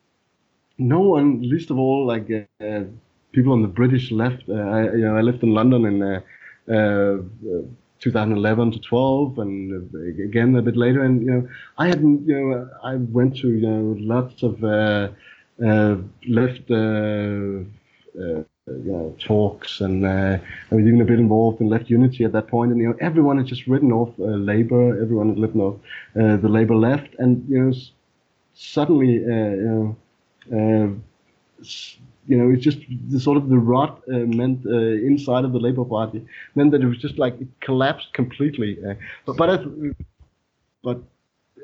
no one, least of all, like uh, people on the British left. I, you know, I lived in London in. Uh, uh, 2011 to 12 and again a bit later and you know i hadn't you know i went to you know lots of uh, left uh, you know, talks, and uh, I was even a bit involved in Left Unity at that point. And you know, everyone had just written off uh, Labour, everyone had written off uh, the Labour left, and you know, suddenly, uh, you know, uh, you know, it's just the sort of the rot uh, meant inside of the Labour Party meant that it was just like it collapsed completely. but but but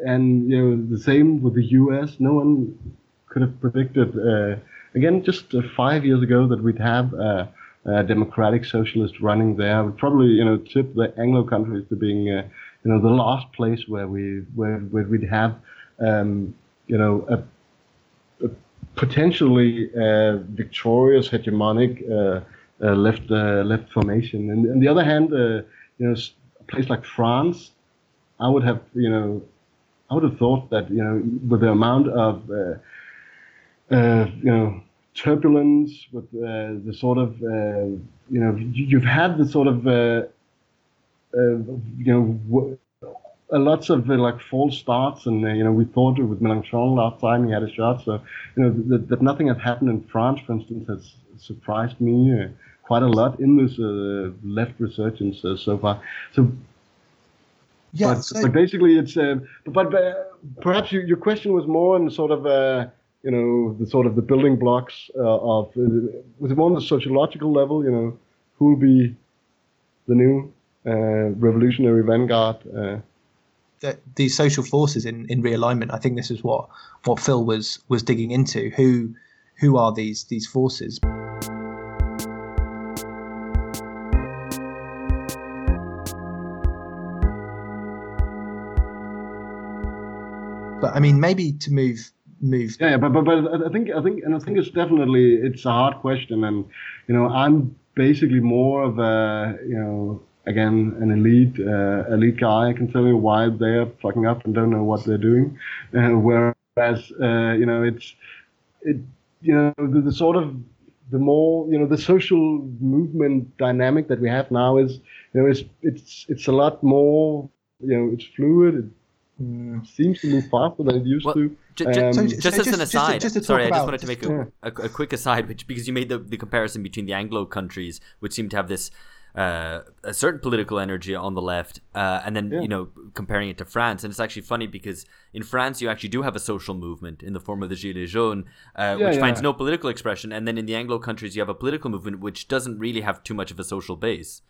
and you know the same with the U.S. No one could have predicted again, just uh, five years ago, that we'd have a, a, democratic socialist running there would probably, you know, tip the Anglo countries to being, uh, you know, the last place where we where, where we'd have, um, you know, a, a potentially uh, victorious hegemonic uh, uh, left left formation. And on the other hand, you know, a place like France, I would have, you know, I would have thought that, you know, with the amount of uh, you know, turbulence with uh, the sort of, uh, you know, you've had the sort of, uh, uh, you know, a lots of like false starts, and you know, we thought with Mélenchon last time he had a shot. So, you know, that, that nothing had happened in France, for instance, has surprised me quite a lot in this left resurgence so far. So yeah, but, so but, basically, it's uh, but, but uh, perhaps you, your question was more on sort of uh, you know, the sort of the building blocks uh, of, uh, with more on the sociological level, you know, who will be the new uh, revolutionary vanguard. Uh, the, these social forces in, in realignment. I think this is what what Phil was was digging into. Who who are these these forces? But I mean, maybe to move Yeah, but, but but I think I think and I think it's definitely it's a hard question, and you know I'm basically more of a you know again an elite uh, elite guy. I can tell you why they're fucking up and don't know what they're doing, uh, whereas uh, you know it's it you know the, the sort of the more you know the social movement dynamic that we have now is you know it's it's it's a lot more you know it's fluid. It, mm. seems to move faster than it used well, to. J- j- um, so, just, just, as an aside, just, just sorry, I just wanted to make a, a, a, quick aside, which because you made the, the comparison between the Anglo countries, which seem to have this uh, a certain political energy on the left, uh, and then yeah. you know comparing it to France, and it's actually funny because in France you actually do have a social movement in the form of the Gilets jaunes, uh, yeah, which yeah. finds no political expression, and then in the Anglo countries you have a political movement which doesn't really have too much of a social base.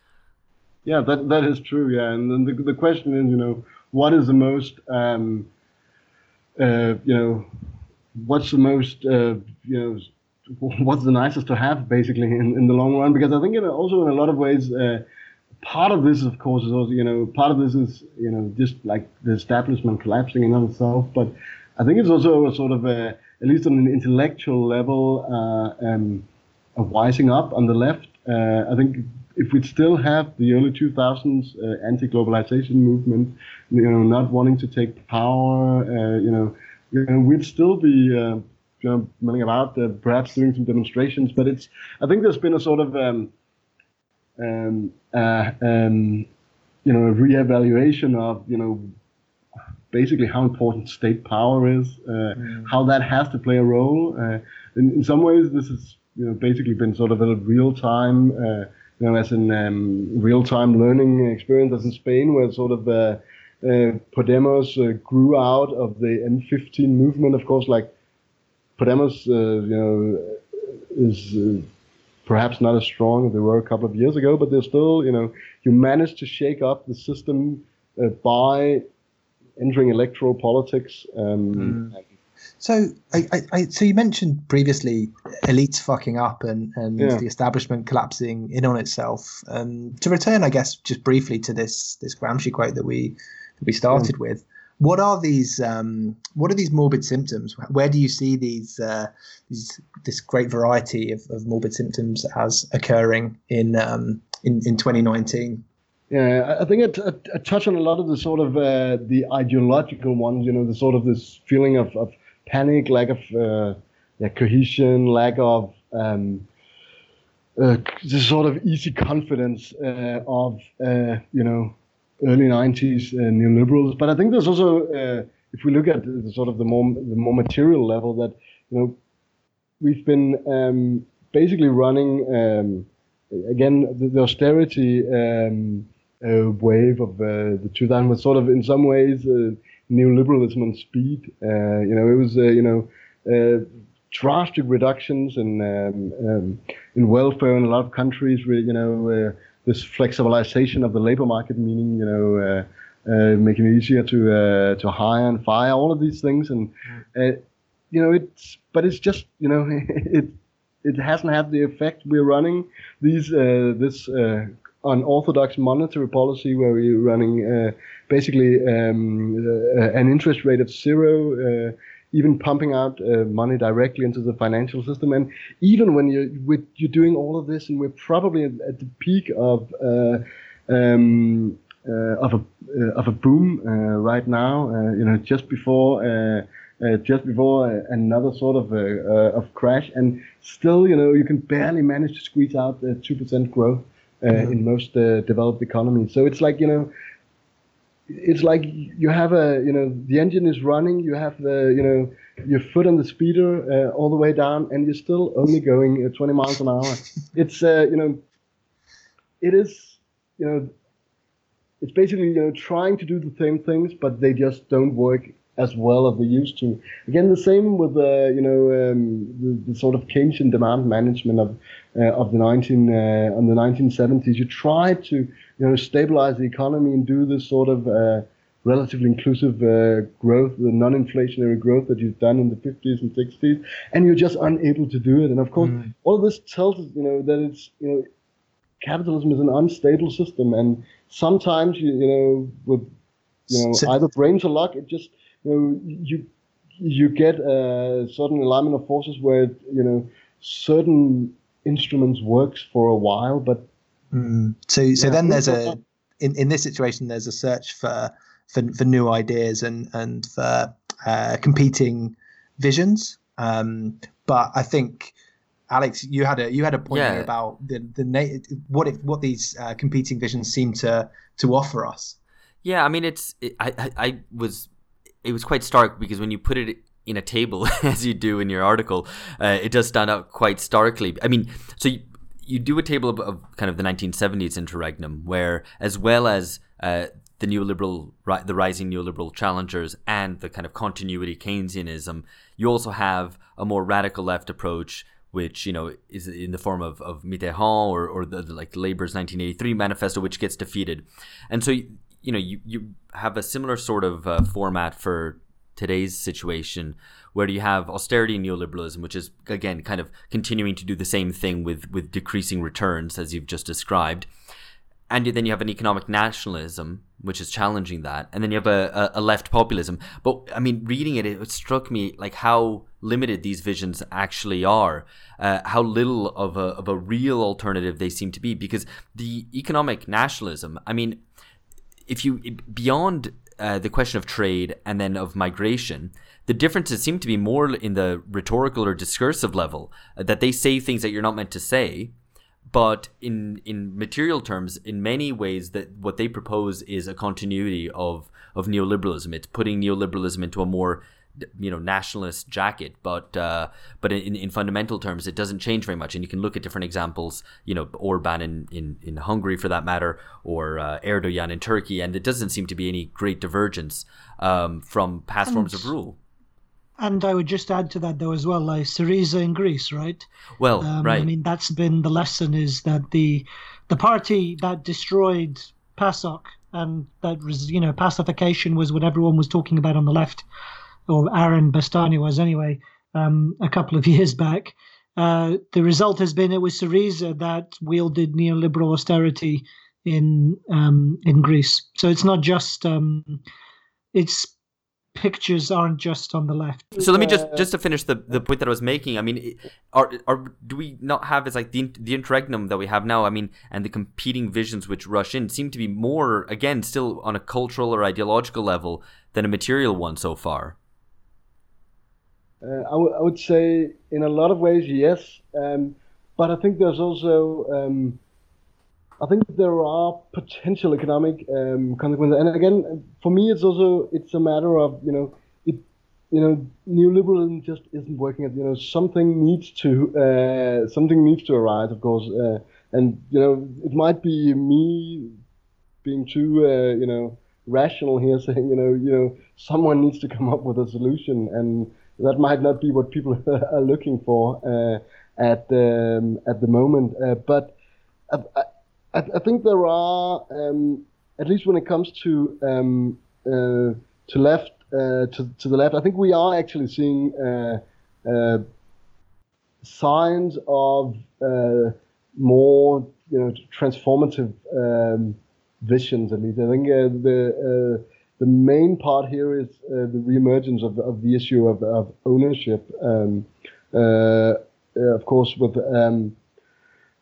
Yeah, that that is true. Yeah, and then the the question is, you know, what is the most um, uh, you know what's the most uh, you know what's the nicest to have basically in, in the long run? Because I think in, also in a lot of ways uh, part of this of course is also you know part of this is you know just like the establishment collapsing in itself but I think it's also a sort of a, at least on an intellectual level uh, um, a wising up on the left. Uh, I think if we'd still have the early 2000s uh, anti-globalization movement, you know, not wanting to take power, uh, you know, you know, we'd still be uh, you know, milling about, uh, perhaps doing some demonstrations. But it's, I think there's been a sort of, um, um, uh, um, you know, a reevaluation of, you know, basically how important state power is, uh, mm. how that has to play a role. in, in some ways, this has, you know, basically been sort of a real time you know, as in um, real-time learning experience as in Spain, where sort of uh, uh, Podemos uh, grew out of the M15 movement. Of course, like Podemos, uh, you know, is uh, perhaps not as strong as they were a couple of years ago, but they're still, you know, you managed to shake up the system uh, by entering electoral politics. Um, mm. So, I, I, I, so you mentioned previously elites fucking up and, and yeah. the establishment collapsing in on itself. Um, to return, I guess, just briefly to this this Gramsci quote that we that we started mm. with. What are these? Um, what are these morbid symptoms? Where do you see these? Uh, these this great variety of, of morbid symptoms as occurring in um, in in 2019? Yeah, I think it, it, it on a lot of the sort of uh, the ideological ones. You know, the sort of this feeling of, of panic, lack of uh, yeah, cohesion, lack of um, uh, this sort of easy confidence uh, of uh, you know early 90s uh, neoliberals. But I think there's also, uh, if we look at the sort of the more the more material level, that you know we've been um, basically running um, again the, the austerity um, wave of the 2000 was sort of in some ways neoliberalism on speed. Uh, you know, it was uh, you know uh, drastic reductions in um, um, in welfare in a lot of countries. Where, you know, this flexibilization of the labor market, meaning you know. Uh, making it easier to uh, to hire and fire, all of these things, and uh, you know it's but it's just you know it it hasn't had the effect we're running these uh, this uh, unorthodox monetary policy where we're running uh, basically um, uh, an interest rate of zero, uh, even pumping out uh, money directly into the financial system. And even when you're you're doing all of this, and we're probably at, the peak of uh, um, uh, of a of a boom right now, you know, just before. Uh, just before another sort of uh, of crash, and still, you know, you can barely manage to squeeze out two percent growth mm-hmm. in most developed economies. So it's like you know, it's like you have a you know the engine is running you have the you know your foot on the speeder uh, all the way down and you're still only going uh, 20 miles an hour it's uh, you know it is you know it's basically you know trying to do the same things but they just don't work as well as they used to again the same with the you know um, the, the, sort of Keynesian demand management of uh, of the 19 uh, on the 1970s you try to you know, stabilize the economy and do this sort of uh, relatively inclusive uh, growth, the non-inflationary growth that you've done in the 50s and 60s, and you're just unable to do it. And of course, mm. all of this tells us, you know, that it's, you know, capitalism is an unstable system, and sometimes, you, you know, with, you know, so, either brains or luck, it just, you know, you you get a certain alignment of forces where, you know, certain instruments works for a while, but Mm. So so yeah. then there's a in, in this situation there's a search for for, for new ideas and and for uh, competing visions. Um, but I think Alex, you had a you had a point yeah. about the the na- what if what these uh, competing visions seem to to offer us. Yeah, I mean it's it, I, I I was it was quite stark because when you put it in a table as you do in your article, uh, it does stand out quite starkly. I mean, so you, you do a table of, of, kind of the 1970s interregnum, where as well as uh, the neoliberal, ri- the rising neoliberal challengers, and the kind of continuity Keynesianism, you also have a more radical left approach, which you know is in the form of, of Mitterrand or, or the, the like Labour's 1983 manifesto, which gets defeated, and so you, you know you you have a similar sort of uh, format for today's situation where you have austerity and neoliberalism, which is again kind of continuing to do the same thing with with decreasing returns as you've just described. And then you have an economic nationalism, which is challenging that, and then you have a, a, a left populism. But I mean, reading it, it struck me like how limited these visions actually are, uh, how little of a of a real alternative they seem to be. Because the economic nationalism, I mean, if you beyond uh, the question of trade and then of migration, the differences seem to be more in the rhetorical or discursive level uh, that they say things that you're not meant to say but in in material terms in many ways that what they propose is a continuity of of neoliberalism. It's putting neoliberalism into a more you know nationalist jacket but uh, but in, in fundamental terms it doesn't change very much and you can look at different examples you know Orban in, in, in Hungary for that matter or uh, Erdogan in Turkey and it doesn't seem to be any great divergence um, from past and, forms of rule and I would just add to that though as well, like Syriza in Greece, right? Well, um, right. I mean, that's been the lesson is that the the party that destroyed PASOK and that was, you know, Pasokification was what everyone was talking about on the left, or Aaron Bastani was anyway, um, a couple of years back. Uh, the result has been it was Syriza that wielded neoliberal austerity in um, in Greece. So it's not just um, it's pictures aren't just on the left. So let me just just to finish the, the point that I was making. I mean, are are do we not have as like the the interregnum that we have now? I mean, and the competing visions which rush in seem to be more again still on a cultural or ideological level than a material one so far. Uh, I, w- I would say in a lot of ways yes, um, but I think there's also um, I think there are potential economic um, consequences, and again, for me, it's also it's a matter of you know, it you know, neoliberalism just isn't working. You know, something needs to uh, something needs to arise, of course, uh, and you know, it might be me being too uh, you know rational here, saying you know, you know, someone needs to come up with a solution, and that might not be what people are looking for uh, at um, at the moment, uh, but. I, I, I think there are, um, at least when it comes to um, uh, to left to to the left, I think we are actually seeing signs of more you know transformative um, visions. At least I think the the main part here is the reemergence of, of the issue of, of ownership. Um, of course, with um,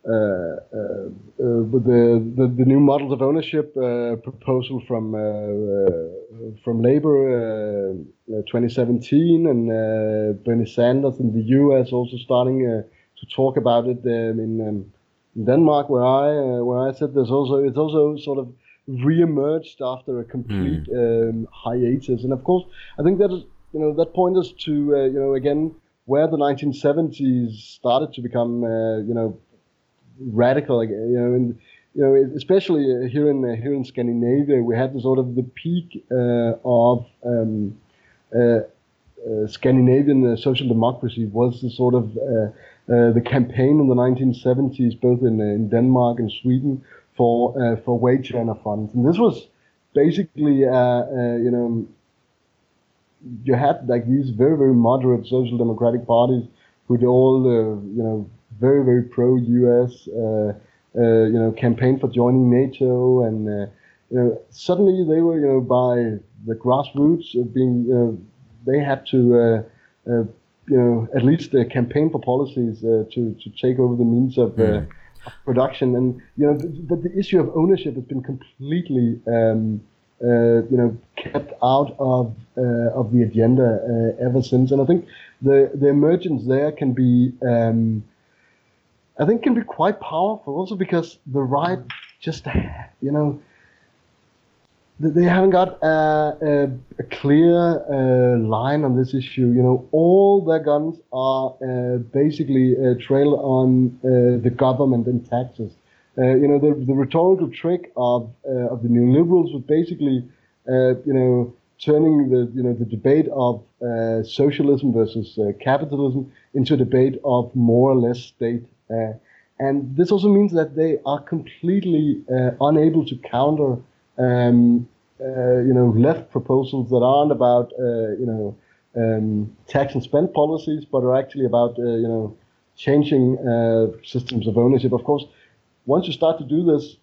uh, uh, uh, with the, the, the new models of ownership proposal from from Labour 2017 and Bernie Sanders in the U.S. also starting to talk about it um, in, um, in Denmark, where I where I said there's also it's also sort of re-emerged after a complete mm. um, hiatus. And of course, I think that is, you know that points us to uh, you know again where the 1970s started to become uh, you know radical, you know, and you know, especially here in uh, here in Scandinavia, we had the sort of the peak uh, of um, uh, uh Scandinavian social democracy was the sort of the campaign in the 1970s, both in, in Denmark and Sweden, for for wage earner funds, and this was basically, you know, you had like these very very moderate social democratic parties who all, you know very very pro U.S. Uh, uh, you know campaign for joining NATO, and uh, you know suddenly they were you know by the grassroots being you know, they had to you know at least campaign for policies to to take over the means of. Mm. Production and you know, but the, the issue of ownership has been completely um, uh, you know, kept out of uh, of the agenda uh, ever since. And I think the the emergence there can be um, I think can be quite powerful also because the right just, you know, they haven't got a, a, a clear uh, line on this issue. You know, all their guns are uh, basically uh, trailed on uh, the government and taxes. Uh, you know, the, the rhetorical trick of of the neoliberals was basically, you know, turning the you know the debate of socialism versus capitalism into a debate of more or less state and this also means that they are completely unable to counter, um, Uh, you know, left proposals that aren't about, uh, you know, um, tax and spend policies, but are actually about, uh, you know, changing systems of ownership. Of course, once you start to do this,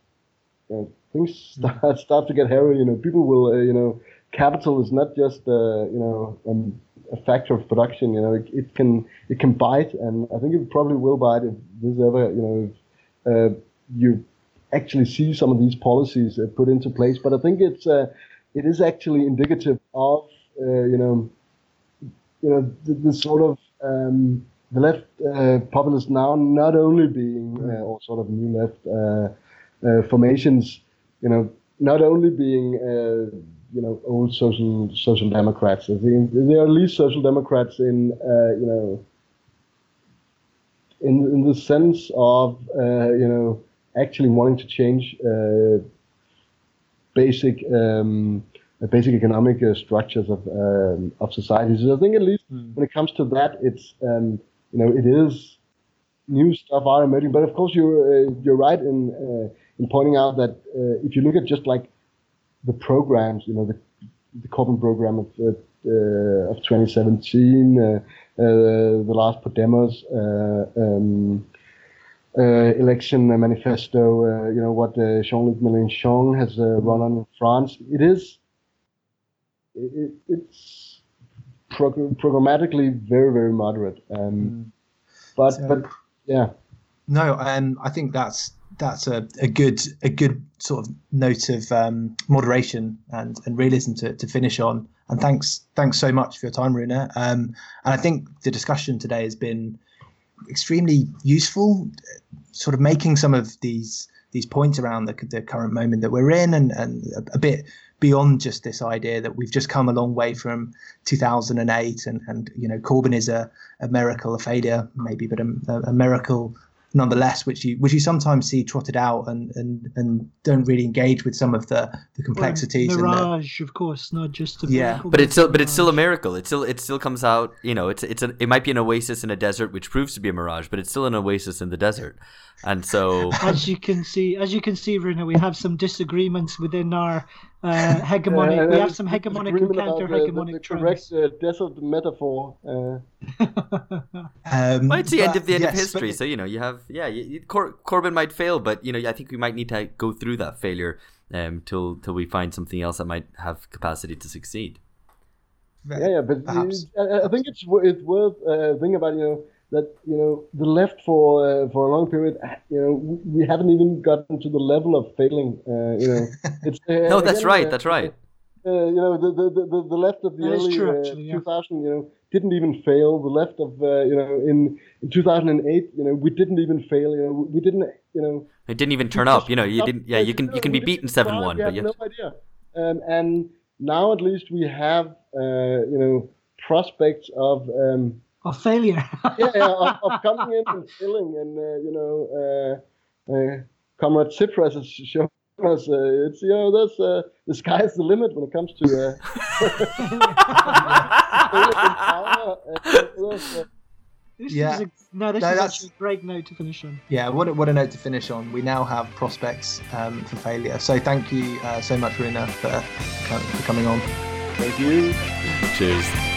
things start, start to get hairy. You know, people will, you know, capital is not just, you know, um, a factor of production. You know, it, it, can it can bite, and I think it probably will bite if this ever you know if, uh, you actually see some of these policies uh, put into place. But I think it's uh, it is actually indicative of uh, you know you know the, the sort of um, the left uh, populists now not only being uh, or sort of new left formations, you know, not only being you know old social social democrats. I think they are at least social democrats in uh, you know in in the sense of uh, you know actually wanting to change uh, basic um, basic economic uh, structures of um, of societies. So I think at least mm. when it comes to that, it's um, you know it is new stuff are emerging. But of course, you're uh, you're right in uh, in pointing out that if you look at just like the programs, you know, the, the Corbyn program of, uh, uh of 2017, uh, uh, the last Podemos um, election manifesto, you know, what Jean-Luc Mélenchon has run on in France. It is, it, it's prog- programmatically very, very moderate. Um, mm. But, so, but yeah. No, um, I think that's that's a, a good a good sort of note of um, moderation and, and realism to, to finish on. And thanks thanks so much for your time, Rune. Um, and I think the discussion today has been extremely useful, sort of making some of these these points around the, the current moment that we're in, and, and a, a bit beyond just this idea that we've just come a long way from 2008 and, and you know Corbyn is a, a miracle, a failure maybe, but a, a miracle nonetheless, which you which you sometimes see trotted out and and and don't really engage with some of the the complexities. Well, mirage, the, of course, not just a yeah, miracle, but it's still but it's still a miracle. It still it still comes out. You know, it's it's a, it might be an oasis in a desert, which proves to be a mirage, but it's still an oasis in the desert. And so, as you can see, as you can see, Rune, we have some disagreements within our uh, hegemonic. we have some hegemonic and counter-hegemonic the, the correct uh, desert metaphor. Uh. um, well, it's the end of the end yes, of history, so you know you have yeah. You, Cor- Corbyn might fail, but you know I think we might need to go through that failure um, till till we find something else that might have capacity to succeed. Yeah, yeah, but Perhaps. I, I think it's it's worth uh, thinking about you know that you know the left for uh, for a long period you know we haven't even gotten to the level of failing uh, you know. It's uh, no that's again, right uh, that's right. uh, you know the, the, the, the left of the that early true, uh, actually, yeah. 2000 you know didn't even fail. The left of you know in, in 2008 you know we didn't even fail you know we didn't you know. It didn't even turn up you know you didn't yeah you can you can be beaten 7-1 but yeah no idea. Um, and now at least we have you know prospects of um, of failure. yeah, yeah of, of, coming in and failing, and uh, you know, uh, uh, Comrade Tsipras has shown us uh, it's you know that's uh, the sky's the limit when it comes to. This yeah. A, no, this no, is that's, a great note to finish on. Yeah, what a, what a note to finish on. We now have prospects um, for failure. So thank you uh, so much, Rune, for, for coming on. Thank you. Cheers.